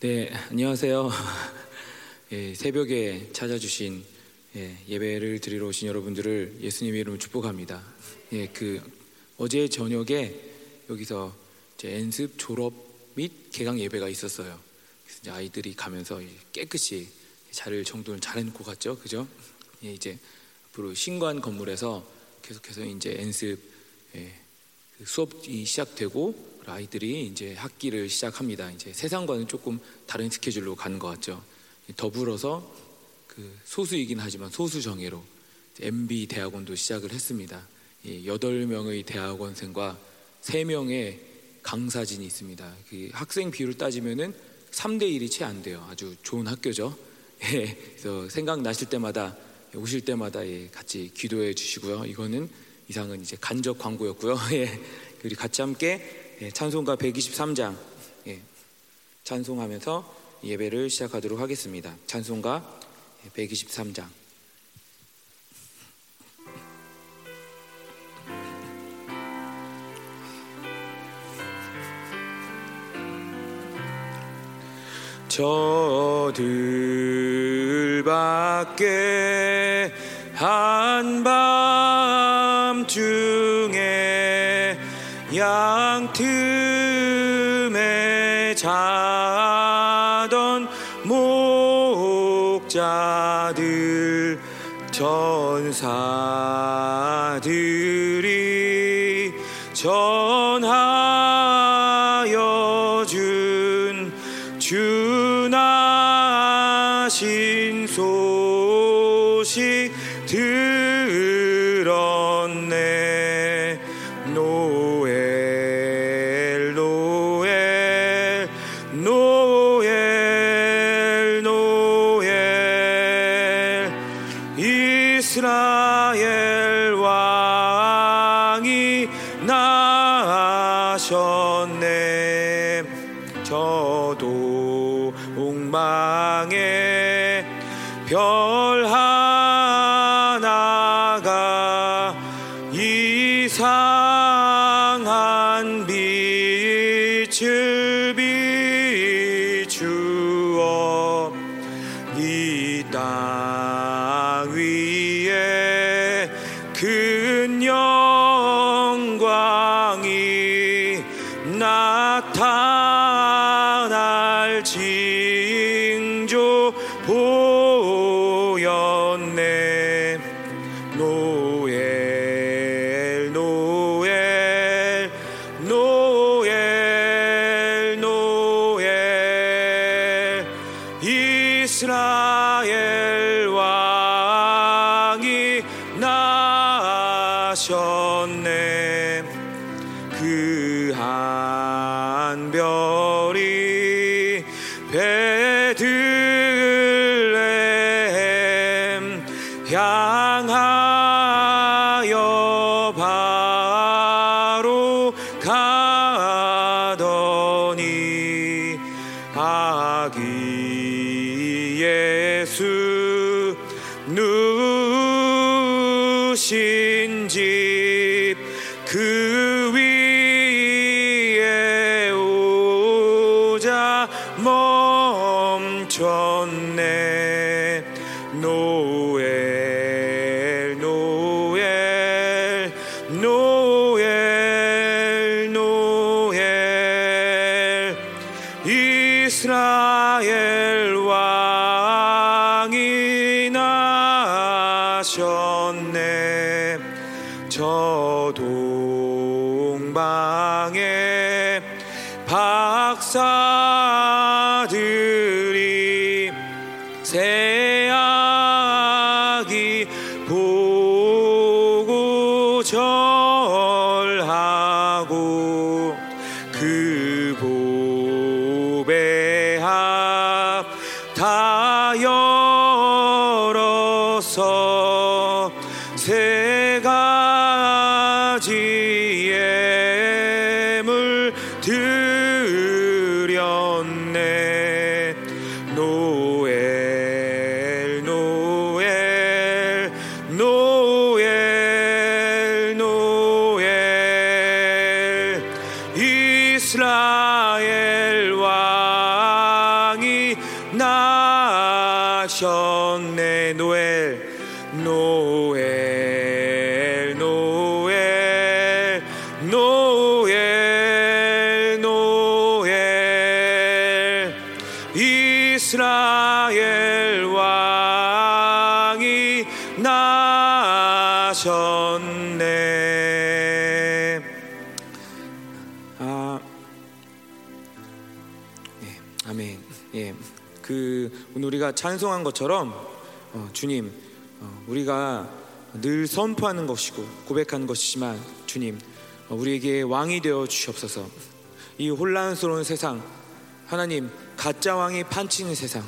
네, 안녕하세요. 예, 새벽에 찾아주신 예, 배를 드리러 오신 여러분들을 예수님의 이름으로 축복합니다. 예, 그 어제 저녁에 여기서 연습 졸업 및 개강 예배가 있었어요. 그래서 아이들이 가면서 깨끗이 자를 정돈을 잘 해놓고 갔죠, 그죠? 예, 이제 앞으로 신관 건물에서 계속해서 이제 연습 예, 그 수업이 시작되고 아이들이 이제 학기를 시작합니다. 이제 세상과는 조금 다른 스케줄로 가는 것 같죠. 더불어서 그 소수이긴 하지만 소수 정예로 MB 대학원도 시작을 했습니다. 여덟 명의 대학원생과 세 명의 강사진이 있습니다. 그 학생 비율을 따지면은 3대 1이 채 안 돼요. 아주 좋은 학교죠. 예, 그래서 생각 나실 때마다 오실 때마다 예, 같이 기도해 주시고요. 이거는 이상은 이제 간접 광고였고요. 예, 우리 같이 함께 예, 찬송가 123장 예, 찬송하면서 예배를 시작하도록 하겠습니다. 찬송가 123장 저들 밖에 한 틈에 자던 목자들 전사 이상한 빛 누신 집그 이스라엘 왕이 나셨네. 찬송한 것처럼 어, 주님 어, 우리가 늘 선포하는 것이고 고백하는 것이지만 주님 어, 우리에게 왕이 되어 주시옵소서. 이 혼란스러운 세상 하나님 가짜 왕이 판치는 세상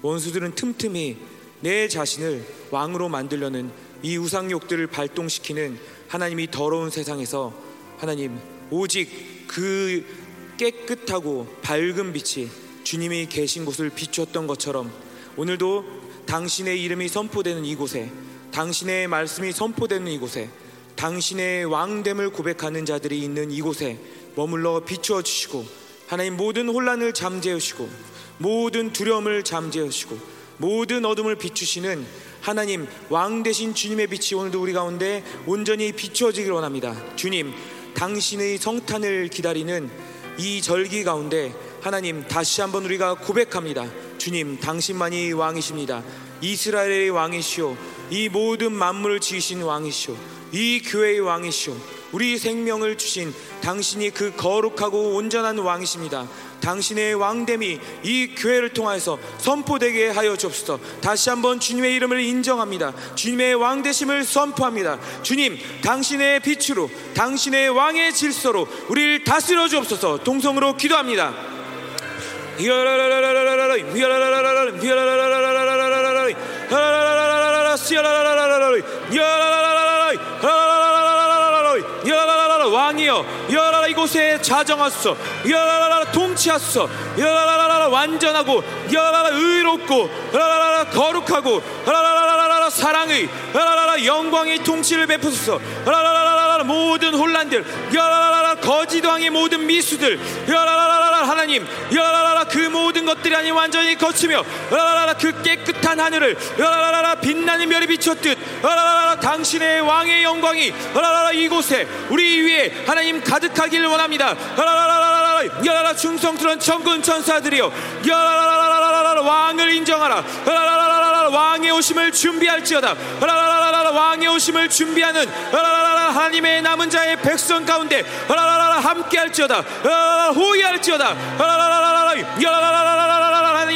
원수들은 틈틈이 내 자신을 왕으로 만들려는 이 우상욕들을 발동시키는 하나님이 더러운 세상에서 하나님 오직 그 깨끗하고 밝은 빛이 주님이 계신 곳을 비추었던 것처럼 오늘도 당신의 이름이 선포되는 이곳에 당신의 말씀이 선포되는 이곳에 당신의 왕됨을 고백하는 자들이 있는 이곳에 머물러 비추어 주시고 하나님 모든 혼란을 잠재우시고 모든 두려움을 잠재우시고 모든 어둠을 비추시는 하나님 왕 되신 주님의 빛이 오늘도 우리 가운데 온전히 비추어지길 원합니다. 주님, 당신의 성탄을 기다리는 이 절기 가운데 하나님 다시 한번 우리가 고백합니다. 주님, 당신만이 왕이십니다. 이스라엘의 왕이시오. 이 모든 만물을 지으신 왕이시오. 이 교회의 왕이시오. 우리 생명을 주신 당신이 그 거룩하고 온전한 왕이십니다. 당신의 왕됨이 이 교회를 통하여서 선포되게 하여 주옵소서. 다시 한번 주님의 이름을 인정합니다. 주님의 왕되심을 선포합니다. 주님, 당신의 빛으로, 당신의 왕의 질서로 우리를 다스려 주옵소서. 동성으로 기도합니다. 이곳에 자정하소서. 여라라 통치하소서. 여라라 완전하고 여라라 의롭고 여라라 거룩하고 여라라 사랑의 여라라 영광의 통치를 베푸소서. 여라라 모든 혼란들 거짓 왕의 모든 미수들 하나님 그 모든 것들이 아니 완전히 거치며 그 깨끗한 하늘을 빛나는 별이 여라라 당신의 왕의 영광이 여라라 이곳에 우리 위에 하나님 가득하기를 원합니다. 여라라 충성스러운 천군 천사들이여 여라라라라라 왕을 인정하라. 여라라라라 왕의 오심을 준비할지어다. 여라라라라 왕의 오심을 준비하는 여라라라 하나님의 남은 자의 백성 가운데 여라라라 함께할지어다. 여라라라 호위할지어다. 여라라라라 여라라라라라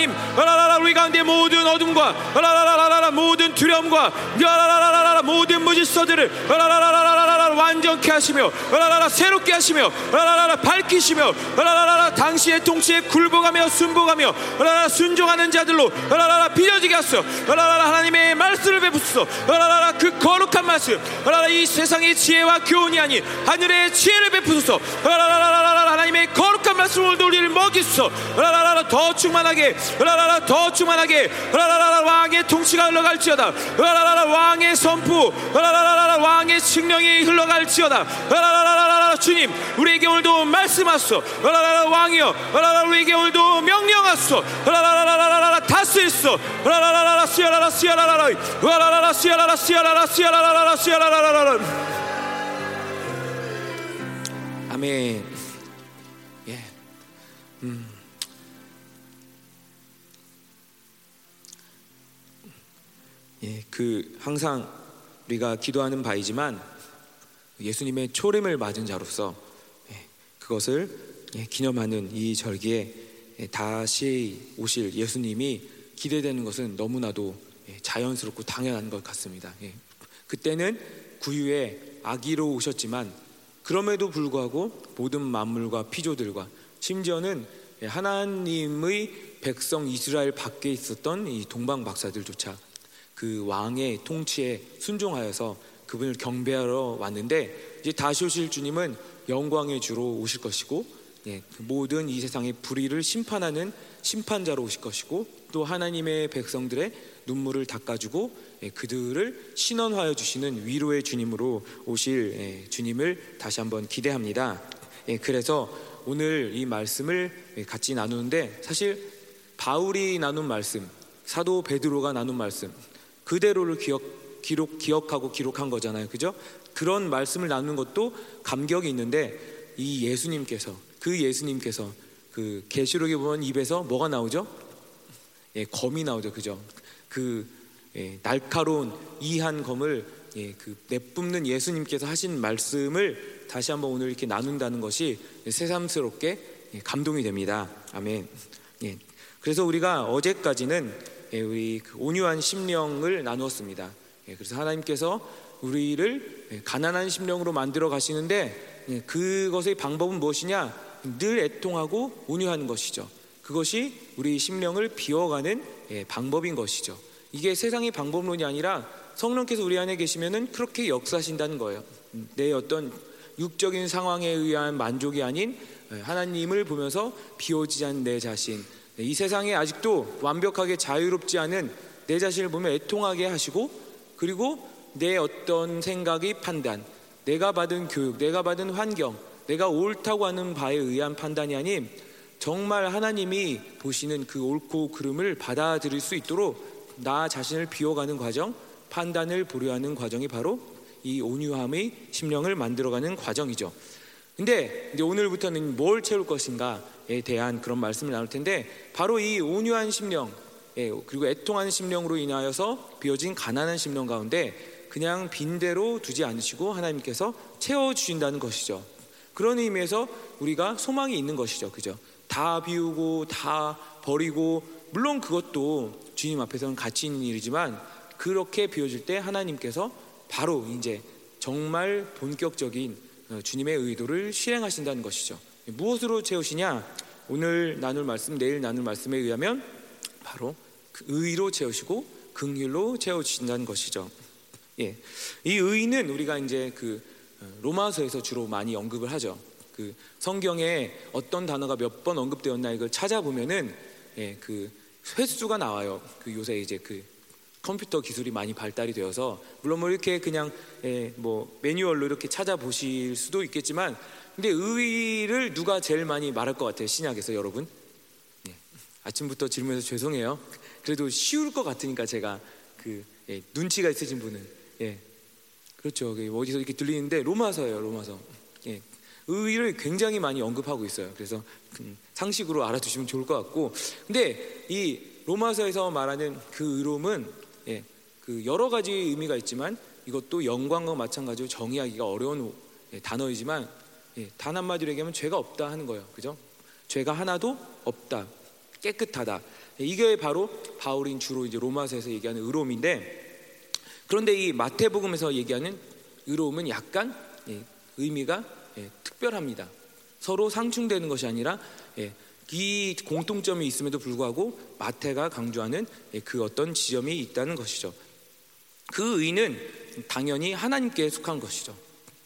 하나님 여라라라 우리 가운데 모든 어둠과 여라라라라 모든 두려움과 여라라라라 모든 무질서들을 여라라라라 완전케 하시며 라라라 새롭게 하시며 라라라 밝히시며 라라라 당시의 통치에 굴복하며 순복하며 라라라 순종하는 자들로 라라라 비려지게 하소서. 라라라 하나님의 말씀을 베푸소서. 라라라 그 거룩한 말씀. 라라라 이 세상의 지혜와 교훈이 아닌 하늘의 지혜를 베푸소서. 라라라라라 하나님의 거룩한 말씀을 우리를 먹이소서 라라라 더 충만하게. 라라라 더 충만하게. 라라라 왕의 통치가 흘러갈지어다. 라라라 왕의 선포. 라라라 왕의 칙령이 흘러갈지어다. 라라라라 주님 우리에게 오늘도 말씀하소. 라라라 왕이여. 라라라 우리에게 오늘도 명령하소. 라라라라라 다스리소. 라라라라 시야라라 시야라라 라 라라라 시야라라 시야라라 시야라라라 시야라라라. 아멘 예, 그 항상 우리가 기도하는 바이지만 예수님의 초림을 맞은 자로서 예, 그것을 예, 기념하는 이 절기에 예, 다시 오실 예수님이 기대되는 것은 너무나도 자연스럽고 당연한 것 같습니다. 그때는 구유의 아기로 오셨지만 그럼에도 불구하고 모든 만물과 피조들과 심지어는 하나님의 백성 이스라엘 밖에 있었던 이 동방 박사들조차 그 왕의 통치에 순종하여서 그분을 경배하러 왔는데 이제 다시 오실 주님은 영광의 주로 오실 것이고 예, 그 모든 이 세상의 불의를 심판하는 심판자로 오실 것이고 또 하나님의 백성들의 눈물을 닦아주고 예, 그들을 신원하여 주시는 위로의 주님으로 오실 예, 주님을 다시 한번 기대합니다. 예, 그래서 오늘 이 말씀을 같이 나누는데 사실 바울이 나눈 말씀 사도 베드로가 나눈 말씀 그대로를 기억 기록 기억하고 기록한 거잖아요. 그죠? 그런 말씀을 나누는 것도 감격이 있는데 이 예수님께서 그 예수님께서 그 계시록에 보면 입에서 뭐가 나오죠? 예, 검이 나오죠. 그죠? 그 예, 날카로운 이한 검을 예, 그 내뿜는 예수님께서 하신 말씀을 다시 한번 오늘 이렇게 나눈다는 것이 새삼스럽게 예, 감동이 됩니다. 아멘. 예. 그래서 우리가 어제까지는 예, 우리 그 온유한 심령을 나누었습니다. 예, 그래서 하나님께서 우리를 예, 가난한 심령으로 만들어 가시는데 예, 그것의 방법은 무엇이냐? 늘 애통하고 온유하는 것이죠. 그것이 우리 심령을 비워가는 예, 방법인 것이죠. 이게 세상의 방법론이 아니라 성령께서 우리 안에 계시면은 그렇게 역사하신다는 거예요. 음, 내 어떤 육적인 상황에 의한 만족이 아닌 예, 하나님을 보면서 비워지지 않은 내 자신, 네, 이 세상에 아직도 완벽하게 자유롭지 않은 내 자신을 보면 애통하게 하시고 그리고 내 어떤 생각의 판단, 내가 받은 교육, 내가 받은 환경, 내가 옳다고 하는 바에 의한 판단이 아닌 정말 하나님이 보시는 그 옳고 그름을 받아들일 수 있도록 나 자신을 비워가는 과정, 판단을 보류하는 과정이 바로 이 온유함의 심령을 만들어가는 과정이죠. 근데 이제 오늘부터는 뭘 채울 것인가에 대한 그런 말씀을 나눌 텐데 바로 이 온유한 심령 예, 그리고 애통하는 심령으로 인하여서 비어진 가난한 심령 가운데 그냥 빈대로 두지 않으시고 하나님께서 채워 주신다는 것이죠. 그런 의미에서 우리가 소망이 있는 것이죠. 그죠? 다 비우고 다 버리고 물론 그것도 주님 앞에서는 가치 있는 일이지만 그렇게 비워질 때 하나님께서 바로 이제 정말 본격적인 어, 주님의 의도를 실행하신다는 것이죠. 무엇으로 채우시냐? 오늘 나눌 말씀, 내일 나눌 말씀에 의하면 바로 그 의로 채우시고 긍휼로 채워주신다는 것이죠. 예, 이 의는 우리가 이제 그 어, 로마서에서 주로 많이 언급을 하죠. 그 성경에 어떤 단어가 몇 번 언급되었나 이걸 찾아보면은 예, 그 횟수가 나와요. 그 요새 이제 그 컴퓨터 기술이 많이 발달이 되어서 물론 뭐 이렇게 그냥 예, 뭐 매뉴얼로 이렇게 찾아보실 수도 있겠지만 근데 의를 누가 제일 많이 말할 것 같아요 신약에서 여러분? 예, 아침부터 질문해서 죄송해요. 그래도 쉬울 것 같으니까 제가 그 예, 눈치가 있으신 분은. 예. 그렇죠. 그 어디서 이렇게 들리는데 로마서예요 로마서. 예. 의를 굉장히 많이 언급하고 있어요. 그래서 그 상식으로 알아두시면 좋을 것 같고. 근데 이 로마서에서 말하는 그 의로움은 예, 그 여러 가지 의미가 있지만 이것도 영광과 마찬가지로 정의하기가 어려운 예, 단어이지만 예, 단 한마디로 얘기하면 죄가 없다 하는 거예요. 그죠? 죄가 하나도 없다. 깨끗하다. 예, 이게 바로 바울인 주로 이제 로마서에서 얘기하는 의로움인데 그런데 이 마태복음에서 얘기하는 의로움은 약간 예, 의미가 예, 특별합니다. 서로 상충되는 것이 아니라 예, 이 공통점이 있음에도 불구하고 마태가 강조하는 그 어떤 지점이 있다는 것이죠. 그 의는 당연히 하나님께 속한 것이죠.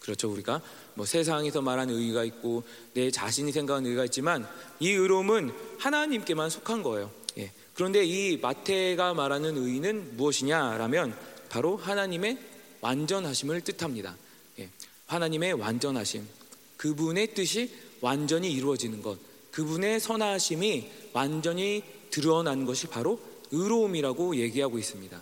그렇죠. 우리가 뭐 세상에서 말하는 의가 있고 내 자신이 생각하는 의가 있지만 이 의로움은 하나님께만 속한 거예요. 예. 그런데 이 마태가 말하는 의는 무엇이냐라면 바로 하나님의 완전하심을 뜻합니다. 예. 하나님의 완전하심. 그분의 뜻이 완전히 이루어지는 것. 그분의 선하심이 완전히 드러난 것이 바로 의로움이라고 얘기하고 있습니다.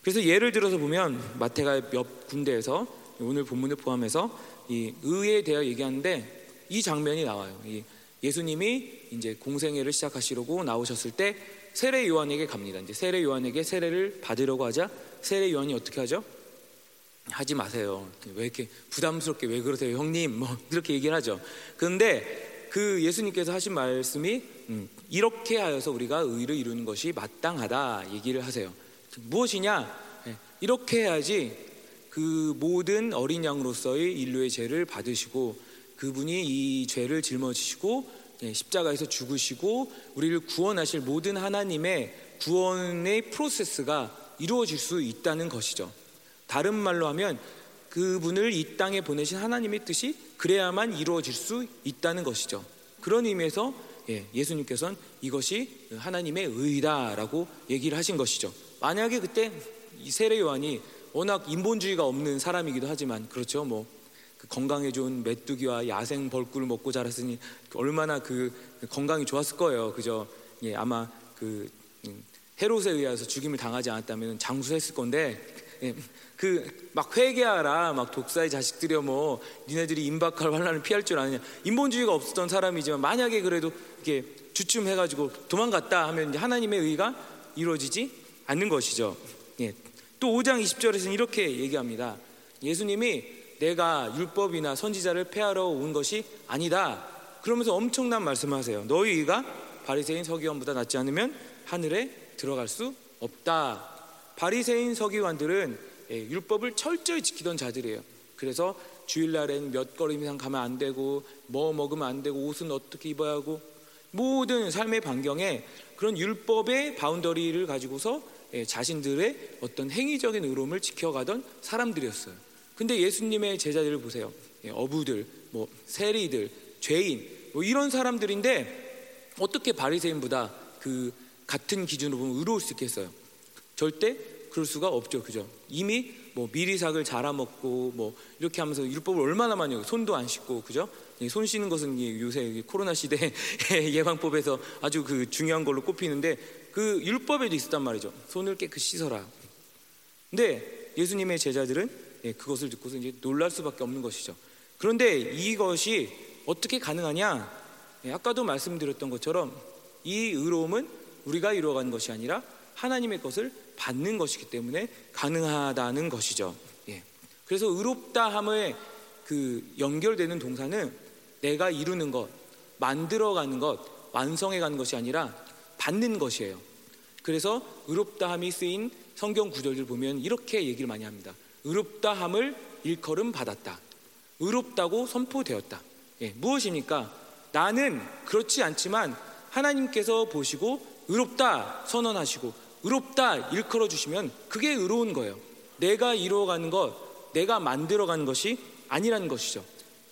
그래서 예를 들어서 보면 마태가 몇 군데에서 오늘 본문을 포함해서 이 의에 대해 얘기하는데 이 장면이 나와요. 이 예수님이 이제 공생애를 시작하시려고 나오셨을 때 세례 요한에게 갑니다. 이제 세례 요한에게 세례를 받으려고 하자 세례 요한이 어떻게 하죠? 하지 마세요. 왜 이렇게 부담스럽게 왜 그러세요, 형님? 뭐 이렇게 얘기를 하죠. 그런데 그 예수님께서 하신 말씀이 음, 이렇게 하여서 우리가 의를 이루는 것이 마땅하다 얘기를 하세요. 무엇이냐? 예, 이렇게 해야지 그 모든 어린 양으로서의 인류의 죄를 받으시고 그분이 이 죄를 짊어지시고 예, 십자가에서 죽으시고 우리를 구원하실 모든 하나님의 구원의 프로세스가 이루어질 수 있다는 것이죠. 다른 말로 하면 그분을 이 땅에 보내신 하나님의 뜻이 그래야만 이루어질 수 있다는 것이죠. 그런 의미에서 예, 예수님께서는 이것이 하나님의 의다라고 얘기를 하신 것이죠. 만약에 그때 이 세례 요한이 워낙 인본주의가 없는 사람이기도 하지만 그렇죠. 뭐 그 건강에 좋은 메뚜기와 야생 벌꿀을 먹고 자랐으니 얼마나 그 건강이 좋았을 거예요. 그죠? 예, 아마 그 음, 헤롯에 의해서 죽임을 당하지 않았다면 장수했을 건데 예, 그막 회개하라 막 독사의 자식들이여 뭐 니네들이 임박할 환란을 피할 줄 아느냐 인본주의가 없었던 사람이지만 만약에 그래도 이렇게 주춤해가지고 도망갔다 하면 하나님의 의가 이루어지지 않는 것이죠. 예. 또 5장 20절에서는 이렇게 얘기합니다. 예수님이 내가 율법이나 선지자를 폐하러 온 것이 아니다. 그러면서 엄청난 말씀을 하세요. 너희가 바리새인 서기관보다 낫지 않으면 하늘에 들어갈 수 없다. 바리새인 서기관들은 예, 율법을 철저히 지키던 자들이에요. 그래서 주일날엔 몇 걸음 이상 가면 안 되고 뭐 먹으면 안 되고 옷은 어떻게 입어야 하고 모든 삶의 반경에 그런 율법의 바운더리를 가지고서 예, 자신들의 어떤 행위적인 의로움을 지켜가던 사람들이었어요. 근데 예수님의 제자들을 보세요. 예, 어부들, 뭐 세리들, 죄인, 뭐 이런 사람들인데 어떻게 바리새인보다 그 같은 기준으로 보면 의로울 수 있겠어요? 절대 그럴 수가 없죠, 그죠? 이미 뭐 미리삭을 잘아먹고 뭐 이렇게 하면서 율법을 얼마나 많이 손도 안 씻고, 그죠? 손 씻는 것은 요새 코로나 시대 예방법에서 아주 그 중요한 걸로 꼽히는데 그 율법에도 있었단 말이죠. 손을 깨끗이 씻어라. 근데 예수님의 제자들은 예, 그것을 듣고서 이제 놀랄 수밖에 없는 것이죠. 그런데 이것이 어떻게 가능하냐? 예, 아까도 말씀드렸던 것처럼 이 의로움은 우리가 이루어가는 것이 아니라 하나님의 것을 받는 것이기 때문에 가능하다는 것이죠. 예. 그래서 의롭다함에 그 연결되는 동사는 내가 이루는 것, 만들어가는 것, 완성해가는 것이 아니라 받는 것이에요. 그래서 의롭다함이 쓰인 성경 구절들 보면 이렇게 얘기를 많이 합니다. 의롭다함을 일컬음 받았다. 의롭다고 선포되었다. 예, 무엇입니까? 나는 그렇지 않지만 하나님께서 보시고 의롭다 선언하시고 의롭다 일컬어 주시면 그게 의로운 거예요. 내가 이루어가는 것, 내가 만들어가는 것이 아니라는 것이죠.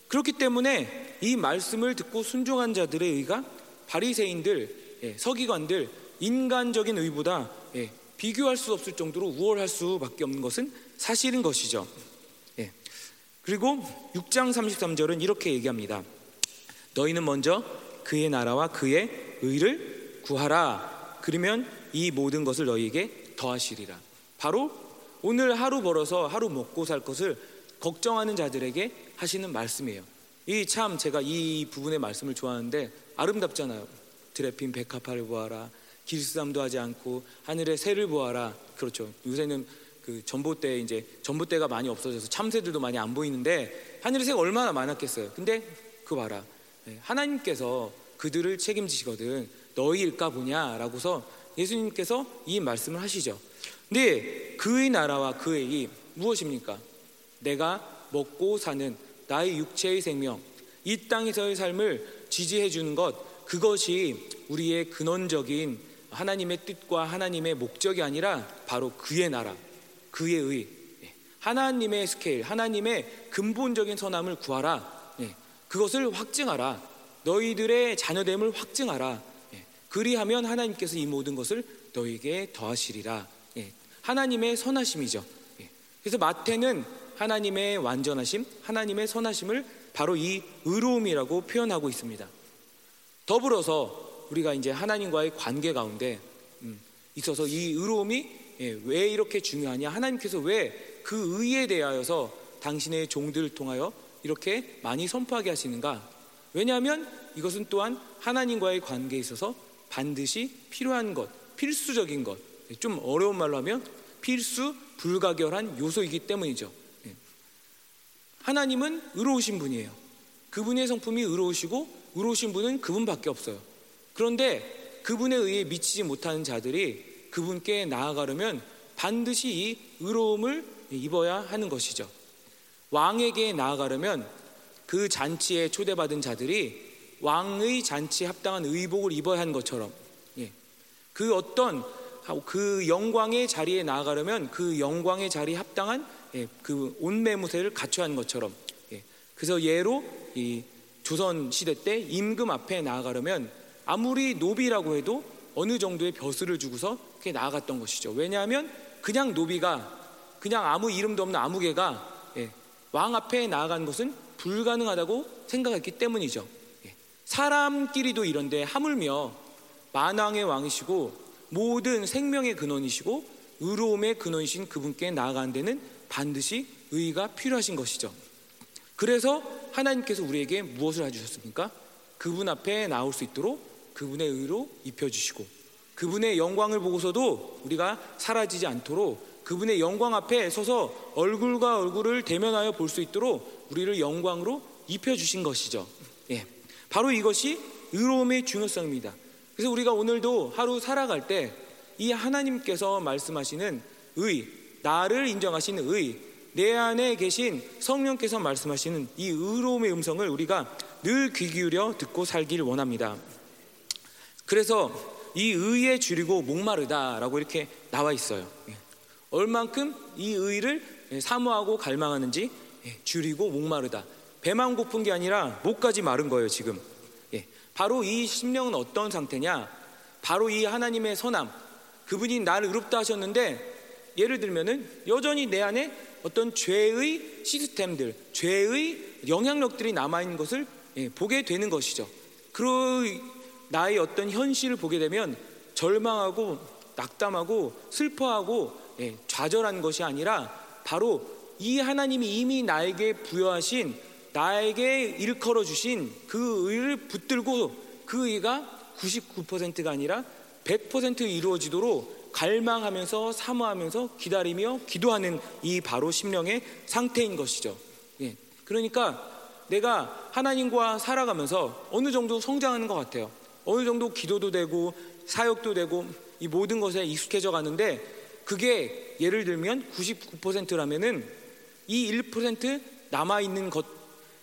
그렇기 때문에 이 말씀을 듣고 순종한 자들의 의가 바리새인들, 예, 서기관들 인간적인 의보다 예, 비교할 수 없을 정도로 우월할 수밖에 없는 것은 사실인 것이죠. 예. 그리고 6장 33절은 이렇게 얘기합니다. 너희는 먼저 그의 나라와 그의 의를 구하라. 그러면 이 모든 것을 너희에게 더하시리라. 바로 오늘 하루 벌어서 하루 먹고 살 것을 걱정하는 자들에게 하시는 말씀이에요. 이 참 제가 이 부분의 말씀을 좋아하는데 아름답잖아요. 드레핀 백합화를 보아라. 길쌈도 하지 않고 하늘의 새를 보아라. 그렇죠. 요새는 그 전봇대 이제 전봇대가 많이 없어져서 참새들도 많이 안 보이는데 하늘의 새가 얼마나 많았겠어요. 근데 그 봐라. 네, 하나님께서 그들을 책임지시거든. 너희일까 보냐라고서 예수님께서 이 말씀을 하시죠. 근데 그의 나라와 그의 이 무엇입니까? 내가 먹고 사는 나의 육체의 생명, 이 땅에서의 삶을 지지해 주는 것, 그것이 우리의 근원적인 하나님의 뜻과 하나님의 목적이 아니라 바로 그의 나라, 그의 의, 예, 하나님의 스케일, 하나님의 근본적인 선함을 구하라. 예, 그것을 확증하라. 너희들의 자녀됨을 확증하라. 예, 그리하면 하나님께서 이 모든 것을 너희에게 더하시리라. 하나님의 선하심이죠. 그래서 마태는 하나님의 완전하심, 하나님의 선하심을 바로 이 의로움이라고 표현하고 있습니다. 더불어서 우리가 이제 하나님과의 관계 가운데 음, 있어서 이 의로움이 예, 왜 이렇게 중요하냐? 하나님께서 왜 그 의에 대하여서 당신의 종들을 통하여 이렇게 많이 선포하게 하시는가? 왜냐하면 이것은 또한 하나님과의 관계에 있어서 반드시 필요한 것, 필수적인 것, 예, 좀 어려운 말로 하면 필수 불가결한 요소이기 때문이죠. 예. 하나님은 의로우신 분이에요. 그분의 성품이 의로우시고 의로우신 분은 그분밖에 없어요. 그런데 그분의 의에 미치지 못하는 자들이 그분께 나아가려면 반드시 이 의로움을 입어야 하는 것이죠. 왕에게 나아가려면 그 잔치에 초대받은 자들이 왕의 잔치에 합당한 의복을 입어야 하는 것처럼 예. 그 어떤 그 영광의 자리에 나아가려면 그 영광의 자리에 합당한 예, 그 온매무새를 갖춰야 하는 것처럼 예. 그래서 예로 이 조선 시대 때 임금 앞에 나아가려면 아무리 노비라고 해도 어느 정도의 벼슬을 주고서 그게 나아갔던 것이죠. 왜냐하면 그냥 노비가 그냥 아무 이름도 없는 아무 개가 예, 왕 앞에 나아간 것은 불가능하다고 생각했기 때문이죠. 예, 사람끼리도 이런데 하물며 만왕의 왕이시고 모든 생명의 근원이시고 의로움의 근원이신 그분께 나아가는 데는 반드시 의가 필요하신 것이죠. 그래서 하나님께서 우리에게 무엇을 해주셨습니까? 그분 앞에 나올 수 있도록 그분의 의로 입혀주시고 그분의 영광을 보고서도 우리가 사라지지 않도록 그분의 영광 앞에 서서 얼굴과 얼굴을 대면하여 볼 수 있도록 우리를 영광으로 입혀주신 것이죠. 예. 바로 이것이 의로움의 중요성입니다. 그래서 우리가 오늘도 하루 살아갈 때 이 하나님께서 말씀하시는 의, 나를 인정하시는 의, 내 안에 계신 성령께서 말씀하시는 이 의로움의 음성을 우리가 늘 귀 기울여 듣고 살길 원합니다. 그래서 이 의에 줄이고 목마르다라고 이렇게 나와 있어요. 예. 얼만큼 이 의를 사모하고 갈망하는지 예, 줄이고 목마르다. 배만 고픈 게 아니라 목까지 마른 거예요, 지금. 바로 이 심령은 어떤 상태냐? 바로 이 하나님의 선함. 그분이 나를 의롭다 하셨는데 예를 들면은 여전히 내 안에 어떤 죄의 시스템들, 죄의 영향력들이 남아 있는 것을 예, 보게 되는 것이죠. 그 나의 어떤 현실을 보게 되면 절망하고 낙담하고 슬퍼하고 예, 좌절한 것이 아니라 바로 이 하나님이 이미 나에게 부여하신 나에게 일컬어 주신 그 의를 붙들고 그 의가 99%가 아니라 100% 이루어지도록 갈망하면서 사모하면서 기다리며 기도하는 이 바로 심령의 상태인 것이죠. 예. 그러니까 내가 하나님과 살아가면서 어느 정도 성장하는 것 같아요. 어느 정도 기도도 되고 사역도 되고 이 모든 것에 익숙해져 가는데 그게 예를 들면 99%라면은 이 1% 남아 있는 것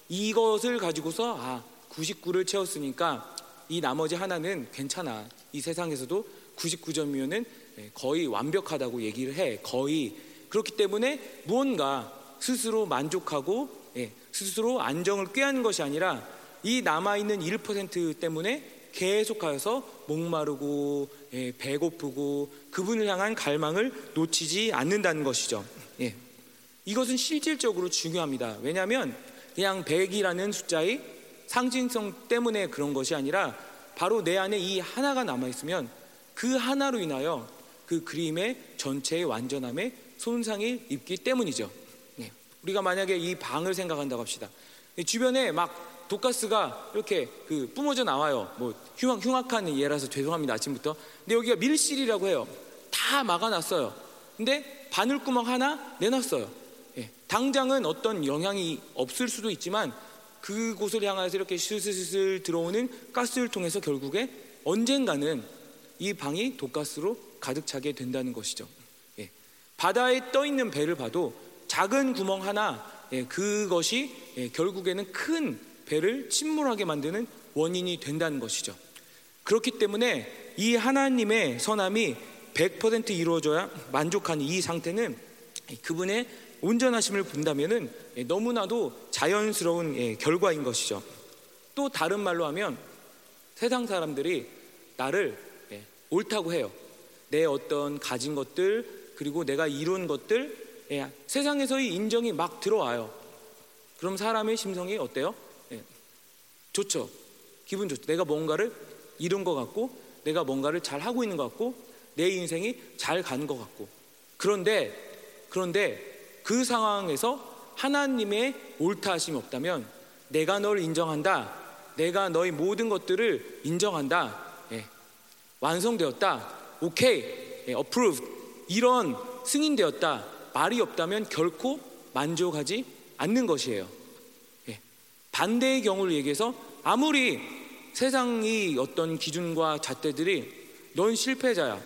이것을 가지고서 아 99를 채웠으니까 이 나머지 하나는 괜찮아. 이 세상에서도 99점이면은 예, 거의 완벽하다고 얘기를 해. 거의 그렇기 때문에 무언가 스스로 만족하고 예, 스스로 안정을 꾀하는 것이 아니라 이 남아 있는 1% 때문에 계속하여서 목마르고 예, 배고프고 그분을 향한 갈망을 놓치지 않는다는 것이죠. 이것은 실질적으로 중요합니다. 왜냐하면 그냥 100이라는 숫자의 상징성 때문에 그런 것이 아니라 바로 내 안에 이 하나가 남아있으면 그 하나로 인하여 그 그림의 전체의 완전함에 손상이 입기 때문이죠. 네. 우리가 만약에 이 방을 생각한다고 합시다. 주변에 막 독가스가 이렇게 그 뿜어져 나와요. 뭐 흉악, 흉악한 예라서 죄송합니다. 아침부터. 근데 여기가 밀실이라고 해요. 다 막아놨어요. 근데 바늘구멍 하나 내놨어요. 예, 당장은 어떤 영향이 없을 수도 있지만 그곳을 향해서 이렇게 슬슬슬 들어오는 가스를 통해서 결국에 언젠가는 이 방이 독가스로 가득 차게 된다는 것이죠. 예, 바다에 떠 있는 배를 봐도 작은 구멍 하나 예, 그것이 예, 결국에는 큰 배를 침몰하게 만드는 원인이 된다는 것이죠. 그렇기 때문에 이 하나님의 선함이 100% 이루어져야 만족한 이 상태는 그분의 온전하심을 본다면은 예, 너무나도 자연스러운 예, 결과인 것이죠. 또 다른 말로 하면 세상 사람들이 나를 예, 옳다고 해요. 내 어떤 가진 것들 그리고 내가 이룬 것들 세상에서의 인정이 막 들어와요. 그럼 사람의 심성이 어때요? 좋죠. 기분 좋죠. 내가 뭔가를 이룬 것 같고 내가 뭔가를 잘 하고 있는 것 같고 내 인생이 잘 가는 것 같고 그런데 그런데 그 상황에서 하나님의 옳다 하심이 없다면 내가 널 인정한다. 내가 너의 모든 것들을 인정한다. 예. 완성되었다. 오케이. 예. approved. 이런 승인되었다. 말이 없다면 결코 만족하지 않는 것이에요. 예. 반대의 경우를 얘기해서 아무리 세상이 어떤 기준과 잣대들이 넌 실패자야.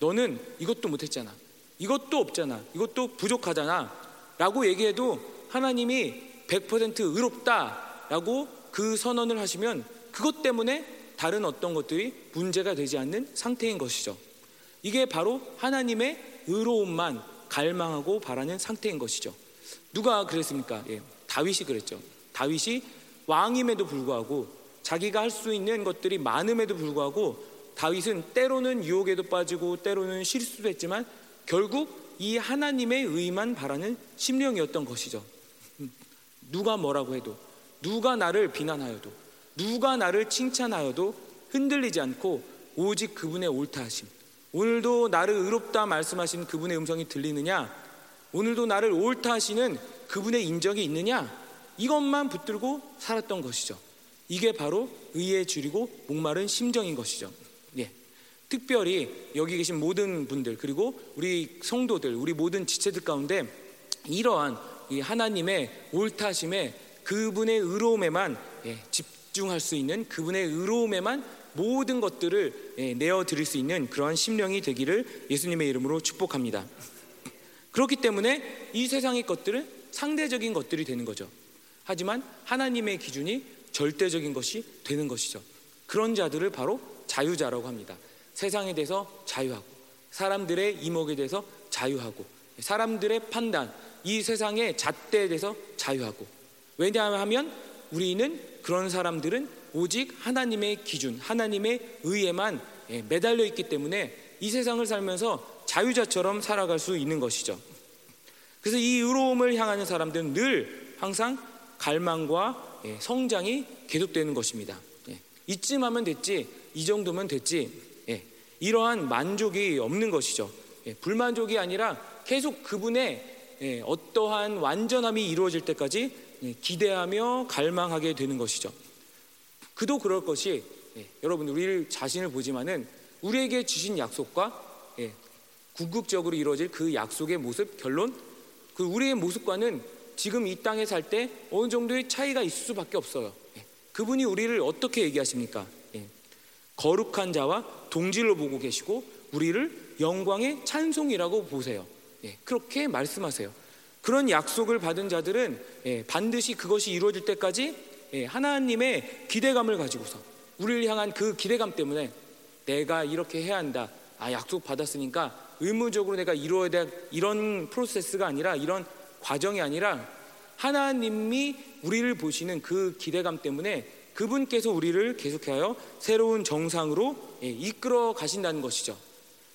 너는 이것도 못했잖아. 이것도 없잖아. 이것도 부족하잖아. 라고 얘기해도 하나님이 100% 의롭다. 라고 그 선언을 하시면 그것 때문에 다른 어떤 것들이 문제가 되지 않는 상태인 것이죠. 이게 바로 하나님의 의로움만 갈망하고 바라는 상태인 것이죠. 누가 그랬습니까? 예, 다윗이 그랬죠. 다윗이 왕임에도 불구하고 자기가 할 수 있는 것들이 많음에도 불구하고 다윗은 때로는 유혹에도 빠지고 때로는 실수도 했지만 결국 이 하나님의 의만 바라는 심령이었던 것이죠. 누가 뭐라고 해도, 누가 나를 비난하여도, 누가 나를 칭찬하여도 흔들리지 않고 오직 그분의 옳다 하심, 오늘도 나를 의롭다 말씀하시는 그분의 음성이 들리느냐? 오늘도 나를 옳다 하시는 그분의 인적이 있느냐? 이것만 붙들고 살았던 것이죠. 이게 바로 의에 줄이고 목마른 심정인 것이죠. 예. 특별히 여기 계신 모든 분들 그리고 우리 성도들, 우리 모든 지체들 가운데 이러한 이 하나님의 옳다심에 그분의 의로움에만 예, 집 중할 수 있는 그분의 의로움에만 모든 것들을 예, 내어 드릴 수 있는 그러한 심령이 되기를 예수님의 이름으로 축복합니다. 그렇기 때문에 이 세상의 것들은 상대적인 것들이 되는 거죠. 하지만 하나님의 기준이 절대적인 것이 되는 것이죠. 그런 자들을 바로 자유자라고 합니다. 세상에 대해서 자유하고 사람들의 이목에 대해서 자유하고 사람들의 판단, 이 세상의 잣대에 대해서 자유하고 왜냐하면 우리는 그런 사람들은 오직 하나님의 기준, 하나님의 의에만 예, 매달려 있기 때문에 이 세상을 살면서 자유자처럼 살아갈 수 있는 것이죠. 그래서 이 의로움을 향하는 사람들은 늘 항상 갈망과 예, 성장이 계속되는 것입니다. 예, 이쯤 하면 됐지, 이 정도면 됐지, 이러한 만족이 없는 것이죠. 불만족이 아니라 계속 그분의 예, 어떠한 완전함이 이루어질 때까지 예, 기대하며 갈망하게 되는 것이죠. 그도 그럴 것이 예, 여러분 우리 자신을 보지만은 우리에게 주신 약속과 궁극적으로 이루어질 그 약속의 모습 결론 그 우리의 모습과는 지금 이 땅에 살 때 어느 정도의 차이가 있을 수밖에 없어요. 그분이 우리를 어떻게 얘기하십니까? 거룩한 자와 동질로 보고 계시고 우리를 영광의 찬송이라고 보세요. 예, 그렇게 말씀하세요. 그런 약속을 받은 자들은 예, 반드시 그것이 이루어질 때까지 예, 하나님의 기대감을 가지고서 우리를 향한 그 기대감 때문에 내가 이렇게 해야 한다. 아, 약속 받았으니까 의무적으로 내가 이루어야 될 이런 프로세스가 아니라 이런 과정이 아니라 하나님이 우리를 보시는 그 기대감 때문에 그분께서 우리를 계속하여 새로운 정상으로 이끌어 가신다는 것이죠.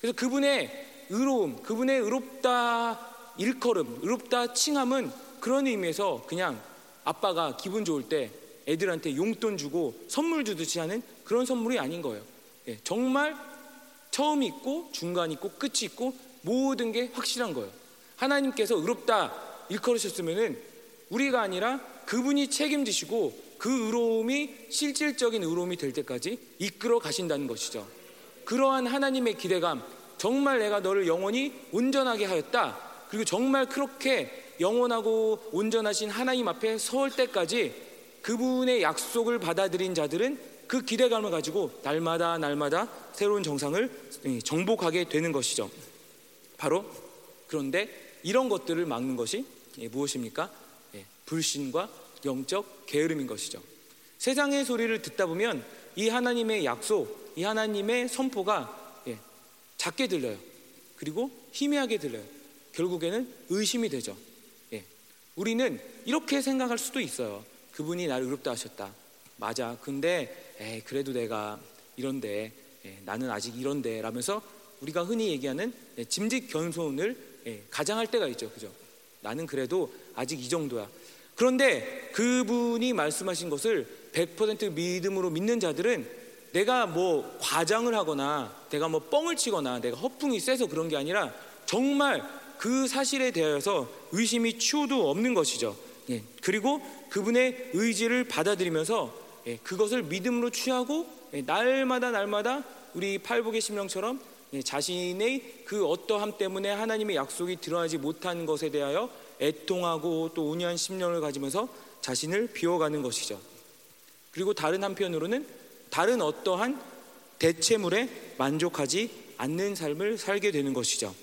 그래서 그분의 의로움, 그분의 의롭다 일컬음, 의롭다 칭함은 그런 의미에서 그냥 아빠가 기분 좋을 때 애들한테 용돈 주고 선물 주듯이 하는 그런 선물이 아닌 거예요. 예, 정말 처음 있고 중간 있고 끝이 있고 모든 게 확실한 거예요. 하나님께서 의롭다 일컬으셨으면은 우리가 아니라 그분이 책임지시고 그 의로움이 실질적인 의로움이 될 때까지 이끌어 가신다는 것이죠. 그러한 하나님의 기대감, 정말 내가 너를 영원히 온전하게 하였다. 그리고 정말 그렇게 영원하고 온전하신 하나님 앞에 설 때까지 그분의 약속을 받아들인 자들은 그 기대감을 가지고 날마다 날마다 새로운 정상을 정복하게 되는 것이죠. 바로 그런데 이런 것들을 막는 것이 예, 무엇입니까? 예, 불신과 영적 게으름인 것이죠. 세상의 소리를 듣다 보면 이 하나님의 약속, 이 하나님의 선포가 작게 들려요. 그리고 희미하게 들려요. 결국에는 의심이 되죠. 예. 우리는 이렇게 생각할 수도 있어요. 그분이 나를 의롭다 하셨다. 맞아. 근데 에이, 그래도 내가 이런데 예, 나는 아직 이런데 라면서 우리가 흔히 얘기하는 예, 짐짓 견손을 예, 가장할 때가 있죠. 그죠? 나는 그래도 아직 이 정도야. 그런데 그분이 말씀하신 것을 100% 믿음으로 믿는 자들은 내가 뭐 과장을 하거나 내가 뭐 뻥을 치거나 내가 허풍이 세서 그런 게 아니라 정말 그 사실에 대하여서 의심이 추호도 없는 것이죠. 예. 그리고 그분의 의지를 받아들이면서 예. 그것을 믿음으로 취하고 예. 날마다 날마다 우리 팔복의 심령처럼 예. 자신의 그 어떠함 때문에 하나님의 약속이 드러나지 못한 것에 대하여 애통하고 또 온유한 심령을 가지면서 자신을 비워가는 것이죠. 그리고 다른 한편으로는 다른 어떠한 대체물에 만족하지 않는 삶을 살게 되는 것이죠.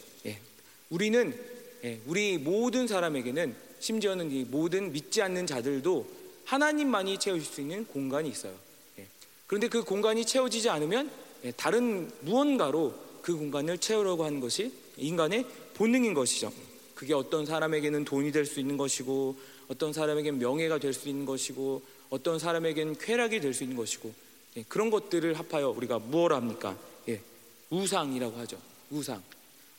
예. 우리는 예, 우리 모든 사람에게는 심지어는 이 모든 믿지 않는 자들도 하나님만이 채우실 수 있는 공간이 있어요. 예. 그런데 그 공간이 채워지지 않으면 예, 다른 무언가로 그 공간을 채우려고 하는 것이 인간의 본능인 것이죠. 그게 어떤 사람에게는 돈이 될 수 있는 것이고, 어떤 사람에게는 명예가 될 수 있는 것이고, 어떤 사람에게는 쾌락이 될 수 있는 것이고, 예, 그런 것들을 합하여 우리가 무엇 합니까? 예, 우상이라고 하죠. 우상.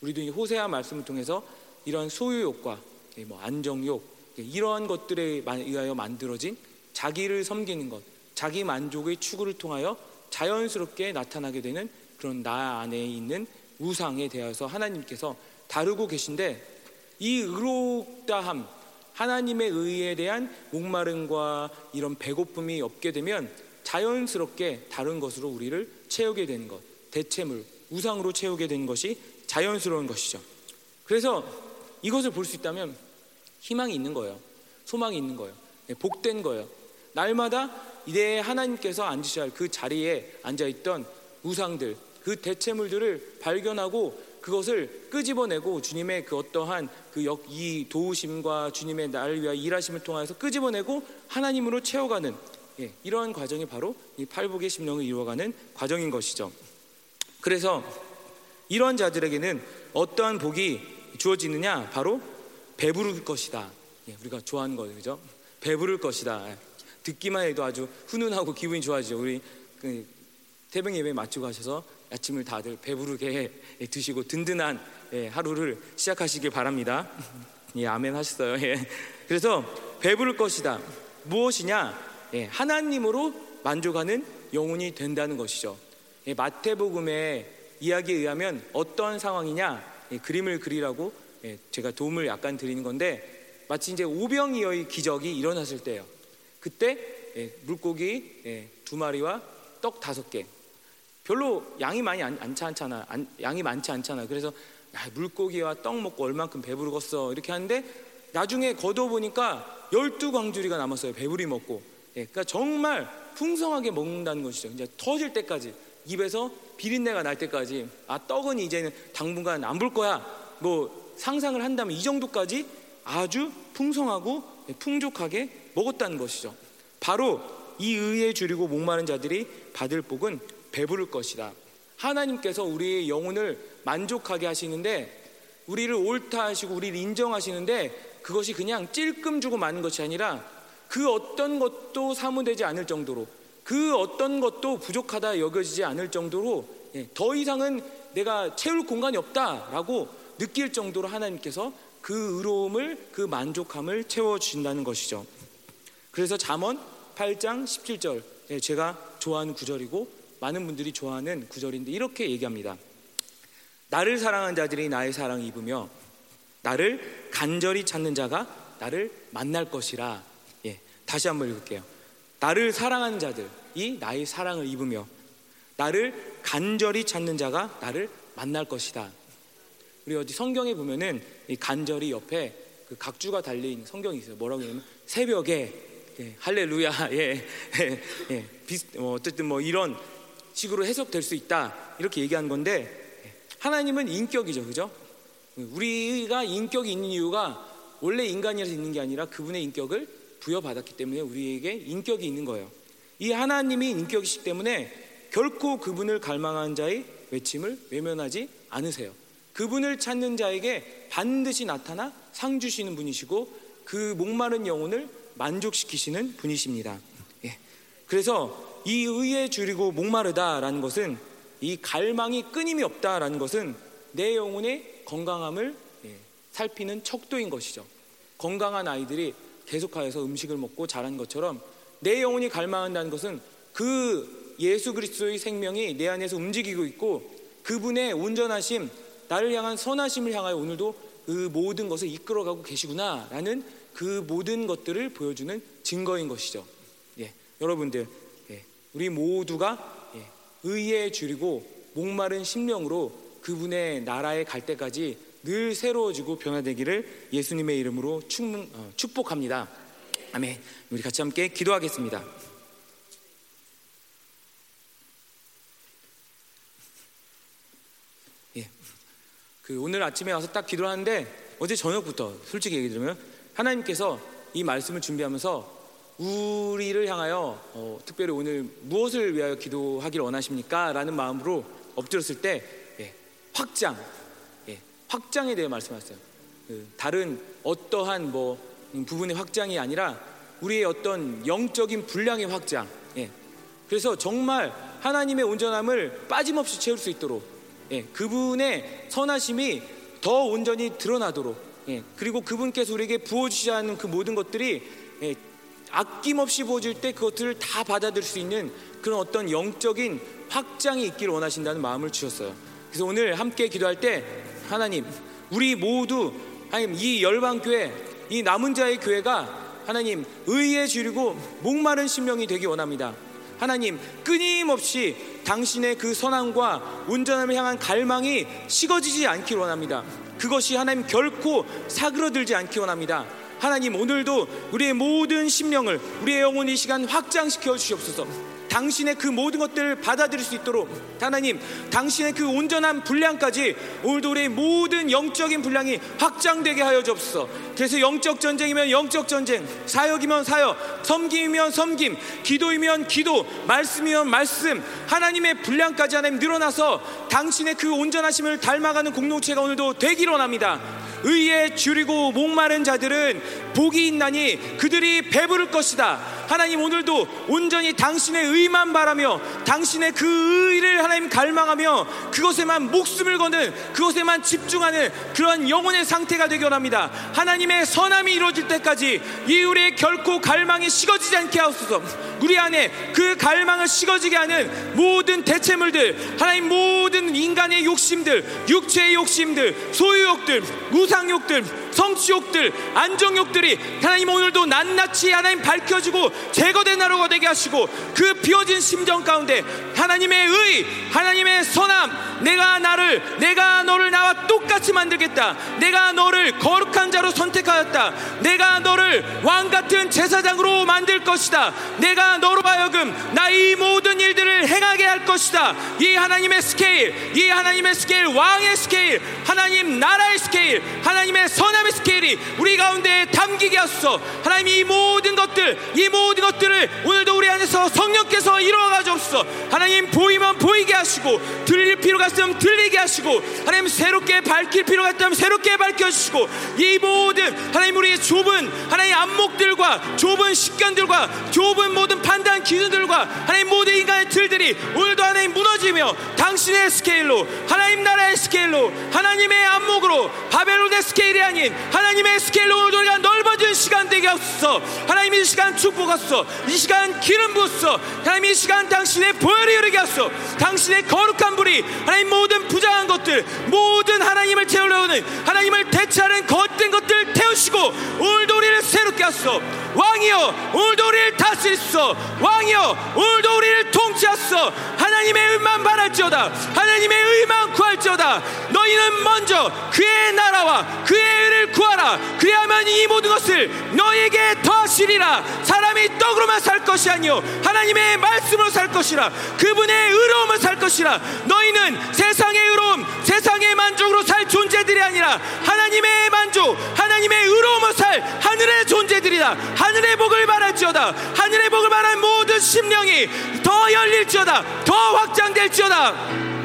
우리도 이 호세아 말씀을 통해서 이런 소유욕과 예, 뭐 안정욕 예, 이러한 것들에 의하여 만들어진 자기를 섬기는 것, 자기 만족의 추구를 통하여 자연스럽게 나타나게 되는 그런 나 안에 있는 우상에 대해서 하나님께서 다루고 계신데 이 의롭다함 하나님의 의에 대한 목마름과 이런 배고픔이 없게 되면 자연스럽게 다른 것으로 우리를 채우게 되는 것 대체물 우상으로 채우게 되는 것이 자연스러운 것이죠. 그래서 이것을 볼 수 있다면 희망이 있는 거예요. 소망이 있는 거예요. 네, 복된 거예요. 날마다 내 하나님께서 앉으셔야 할 그 자리에 앉아 있던 우상들, 그 대체물들을 발견하고 그것을 끄집어내고 주님의 그 어떠한 그이 도우심과 주님의 나를 위하 일하심을 통해서 끄집어내고 하나님으로 채워가는 예, 이러한 과정이 바로 이 팔복의 심령을 이루어가는 과정인 것이죠. 그래서 이런 자들에게는 어떠한 복이 주어지느냐? 바로 배부를 것이다. 예, 우리가 좋아하는 거죠, 그죠? 배부를 것이다. 듣기만 해도 아주 훈훈하고 기분이 좋아지죠. 우리 그 태병 예배 마치고 가셔서 아침을 다들 배부르게 드시고 든든한 예, 하루를 시작하시길 바랍니다. 예, 아멘 하셨어요. 예. 그래서 배부를 것이다. 무엇이냐? 예, 하나님으로 만족하는 영혼이 된다는 것이죠. 예, 마태복음의 이야기에 의하면 어떠한 상황이냐? 예, 그림을 그리라고 예, 제가 도움을 약간 드리는 건데 마치 이제 오병이어의 기적이 일어났을 때요. 그때 예, 물고기 예, 두 마리와 떡 다섯 개. 별로 양이 많이 안, 않지 않잖아. 안, 양이 많지 않잖아. 그래서 야, 물고기와 떡 먹고 얼만큼 배부르겠어 이렇게 하는데 나중에 걷어 보니까 열두 광주리가 남았어요. 배부리 먹고. 예, 그러니까 정말 풍성하게 먹는다는 것이죠. 이제 터질 때까지 입에서 비린내가 날 때까지 아 떡은 이제는 당분간 안 볼 거야. 뭐 상상을 한다면 이 정도까지 아주 풍성하고 풍족하게 먹었다는 것이죠. 바로 이 의에 줄이고 목마른 자들이 받을 복은 배부를 것이다. 하나님께서 우리의 영혼을 만족하게 하시는데 우리를 옳다 하시고 우리를 인정하시는데 그것이 그냥 찔끔 주고 마는 것이 아니라 그 어떤 것도 사무되지 않을 정도로 그 어떤 것도 부족하다 여겨지지 않을 정도로 예, 더 이상은 내가 채울 공간이 없다라고 느낄 정도로 하나님께서 그 의로움을 그 만족함을 채워 주신다는 것이죠. 그래서 잠언 8장 17절 예, 제가 좋아하는 구절이고 많은 분들이 좋아하는 구절인데 이렇게 얘기합니다. 나를 사랑한 자들이 나의 사랑을 입으며 나를 간절히 찾는 자가 나를 만날 것이라. 예, 다시 한번 읽을게요. 나를 사랑하는 자들이 나의 사랑을 입으며 나를 간절히 찾는 자가 나를 만날 것이다. 우리 어디 성경에 보면은 이 간절히 옆에 그 각주가 달린 성경이 있어요. 뭐라고 하냐면 새벽에 예, 할렐루야 예, 예, 예 비슷, 뭐 어쨌든 뭐 이런 식으로 해석될 수 있다 이렇게 얘기한 건데 하나님은 인격이죠, 그죠? 우리가 인격이 있는 이유가 원래 인간이라서 있는 게 아니라 그분의 인격을 부여받았기 때문에 우리에게 인격이 있는 거예요. 이 하나님이 인격이시기 때문에 결코 그분을 갈망하는 자의 외침을 외면하지 않으세요. 그분을 찾는 자에게 반드시 나타나 상 주시는 분이시고 그 목마른 영혼을 만족시키시는 분이십니다. 예. 그래서 이 의에 줄이고 목마르다라는 것은 이 갈망이 끊임이 없다라는 것은 내 영혼의 건강함을 예, 살피는 척도인 것이죠. 건강한 아이들이 계속하여서 음식을 먹고 자란 것처럼 내 영혼이 갈망한다는 것은 그 예수 그리스도의 생명이 내 안에서 움직이고 있고 그분의 온전하심, 나를 향한 선하심을 향하여 오늘도 그 모든 것을 이끌어가고 계시구나라는 그 모든 것들을 보여주는 증거인 것이죠. 예, 여러분들 우리 모두가 예, 의에 줄이고 목마른 심령으로 그분의 나라에 갈 때까지 늘 새로워지고 변화되기를 예수님의 이름으로 어, 축복합니다. 아멘. 우리 같이 함께 기도하겠습니다. 예. 그 오늘 아침에 와서 딱 기도하는데 어제 저녁부터 솔직히 얘기 드리면 하나님께서 이 말씀을 준비하면서 우리를 향하여 어, 특별히 오늘 무엇을 위하여 기도하기를 원하십니까? 라는 마음으로 엎드렸을 때 예, 확장, 예, 확장에 대해 말씀하셨어요. 그 다른 어떠한 뭐 부분의 확장이 아니라 우리의 어떤 영적인 분량의 확장. 예, 그래서 정말 하나님의 온전함을 빠짐없이 채울 수 있도록 예, 그분의 선하심이 더 온전히 드러나도록 예, 그리고 그분께서 우리에게 부어주시지 않은 그 모든 것들이 예, 아낌없이 부어질 때 그것들을 다 받아들일 수 있는 그런 어떤 영적인 확장이 있기를 원하신다는 마음을 주셨어요. 그래서 오늘 함께 기도할 때 하나님 우리 모두 하나님 이 열방 교회 이 남은 자의 교회가 하나님 의에 주리고 목마른 심령이 되기 원합니다. 하나님 끊임없이 당신의 그 선함과 온전함을 향한 갈망이 식어지지 않기 원합니다. 그것이 하나님 결코 사그러들지 않기 원합니다. 하나님 오늘도 우리의 모든 심령을 우리의 영혼 이 시간 확장시켜 주시옵소서. 당신의 그 모든 것들을 받아들일 수 있도록 하나님 당신의 그 온전한 분량까지 오늘도 우리의 모든 영적인 분량이 확장되게 하여 주옵소서. 그래서 영적 전쟁이면 영적 전쟁 사역이면 사역 섬김이면 섬김 기도이면 기도 말씀이면 말씀 하나님의 분량까지 하나님 늘어나서 당신의 그 온전하심을 닮아가는 공동체가 오늘도 되기로 합니다. 의에 줄이고 목마른 자들은 복이 있나니 그들이 배부를 것이다. 하나님 오늘도 온전히 당신의 의만 바라며 당신의 그 의를 하나님 갈망하며 그것에만 목숨을 거는 그것에만 집중하는 그러한 영혼의 상태가 되기 원합니다. 하나님의 선함이 이루어질 때까지 이 우리의 결코 갈망이 식어지지 않게 하옵소서. 우리 안에 그 갈망을 식어지게 하는 모든 대체물들, 하나님 모든 인간의 욕심들, 육체의 욕심들, 소유욕들, 우상욕들, 성취욕들, 안정욕들이 하나님 오늘도 낱낱이 하나님 밝혀지고 제거된 나라가 되게 하시고 그 비워진 심정 가운데 하나님의 의, 하나님의 선함, 내가 나를, 내가 너를 나와 똑같이 만들겠다. 내가 너를 거룩한 자로 선택하였다. 내가 너를 왕 같은 제사장으로 만들 것이다. 내가 너로 하여금 나 이 모든 일들을 행하게 할 것이다. 이 하나님의 스케일, 이 하나님의 스케일, 왕의 스케일, 하나님 나라의 스케일, 하나님의 선함의 스케일이 우리 가운데 담기게 하소서. 하나님 이 모든 것들, 이 모든 것들을 오늘도 우리 안에서 성령께서 이루어 가시옵소서. 하나님 보이면 보이게 하시고 들릴 필요가 있으면 들리게 하시고 하나님 새롭게 밝힐 필요가 있다면 새롭게 밝혀주시고 이 모든 하나님 우리의 좁은 하나님 안목들과 좁은 식견들과 좁은 모든 판단 기준들과 하나님 모든 인간의 틀들이 오늘도 하나님 무너지며 당신의 스케일로 하나님 나라의 스케일로 하나님의 안목으로 바벨론의 스케일이 아닌 하나님의 스케일로 오늘 우리가 넓어진 시간 되게 하소서. 하나님 이 시간 축복하소서. 이 시간 기름 부으소서. 하나님 이 시간 당신의 보혈이 흐르게 하소서. 당신의 거룩한 불이 하나님 모든 부정한 것들 모든 하나님을 채우려는 하나님을 대체하는 겉된 것들 태우시고 오늘도 우리를 새롭게 하소서. 왕이여 오늘도 우리를 다스리소서. 왕이여 오늘도 우리를 통치하소서 하나님의 의만 바랄지어다. 하나님의 의만 구할지어다. 너희는 먼저 그의 나라와 그의 의를 구하라. 그리하면 이 모든 것을 너에게 더하시리라. 사람이 떡으로만 살 것이 아니요. 하나님의 말씀으로 살 것이라. 그분의 의로움을 살 것이라. 너희는 세상의 의로움 세상의 만족으로 살 존재들이 아니라 하나님의 만족 하나님의 의로움을 살 하늘의 존재들이다. 하늘의 복을 바랄지어다. 하늘의 복을 바란 모든 심령이 더 열릴지어다. 더 확장될지어다